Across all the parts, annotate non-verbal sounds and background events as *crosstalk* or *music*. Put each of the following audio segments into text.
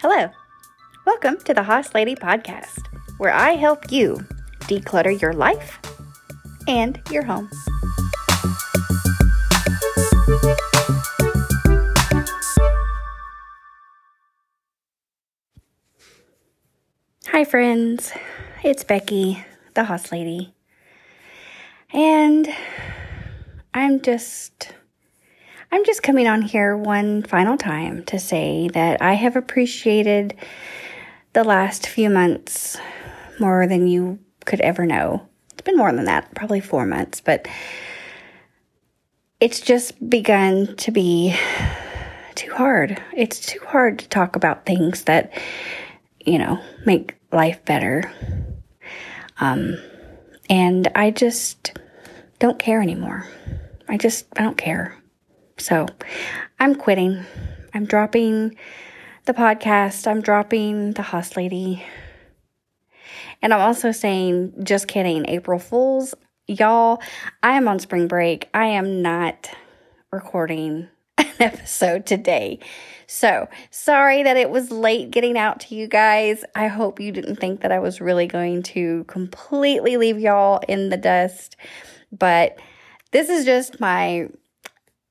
Hello. Welcome to the Hoss Lady Podcast, where I help you declutter your life and your home. Hi, friends. It's Becky, the Hoss Lady. And I'm just I'm just coming on here one final time to say that I have appreciated the last few months more than you could ever know. It's been more than that, probably 4 months, but it's just begun to be too hard. It's too hard to talk about things that you know, make life better. Um, and I just don't care anymore. I just, I don't care. So I'm quitting. I'm dropping the podcast. I'm dropping the Hoss Lady. And I'm also saying, just kidding, April Fools. Y'all, I am on spring break. I am not recording *laughs* an episode today. So, sorry that it was late getting out to you guys. I hope you didn't think that I was really going to completely leave y'all in the dust, but this is just my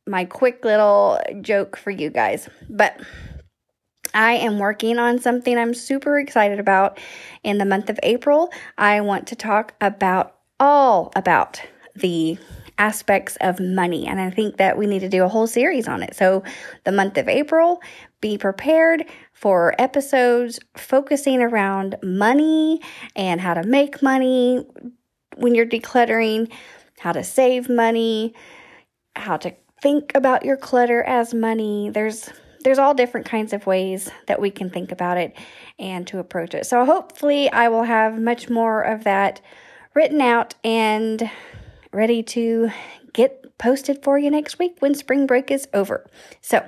my quick little joke for you guys. But I am working on something I'm super excited about in the month of April. I want to talk about all about the aspects of money. And I think that we need to do a whole series on it. So, the month of April, be prepared for episodes focusing around money and how to make money when you're decluttering, how to save money, how to think about your clutter as money. There's there's all different kinds of ways that we can think about it and to approach it. So hopefully I will have much more of that written out and ready to get posted for you next week when spring break is over. So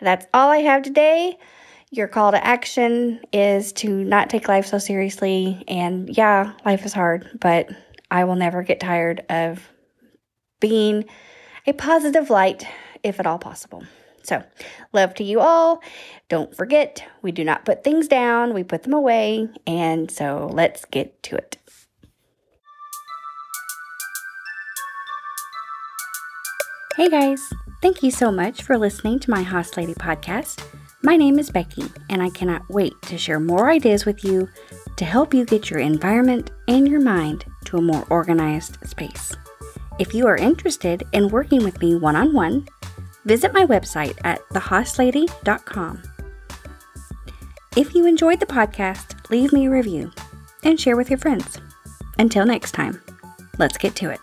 that's all I have today. Your call to action is to not take life so seriously. And yeah, life is hard, but I will never get tired of being a positive light if at all possible. So, love to you all. Don't forget, we do not put things down, we put them away. And so, let's get to it. Hey guys, thank you so much for listening to my Hoss Lady podcast. My name is Becky, and I cannot wait to share more ideas with you to help you get your environment and your mind to a more organized space. If you are interested in working with me one on one, visit my website at thehosslady.com. If you enjoyed the podcast, leave me a review and share with your friends. Until next time, let's get to it.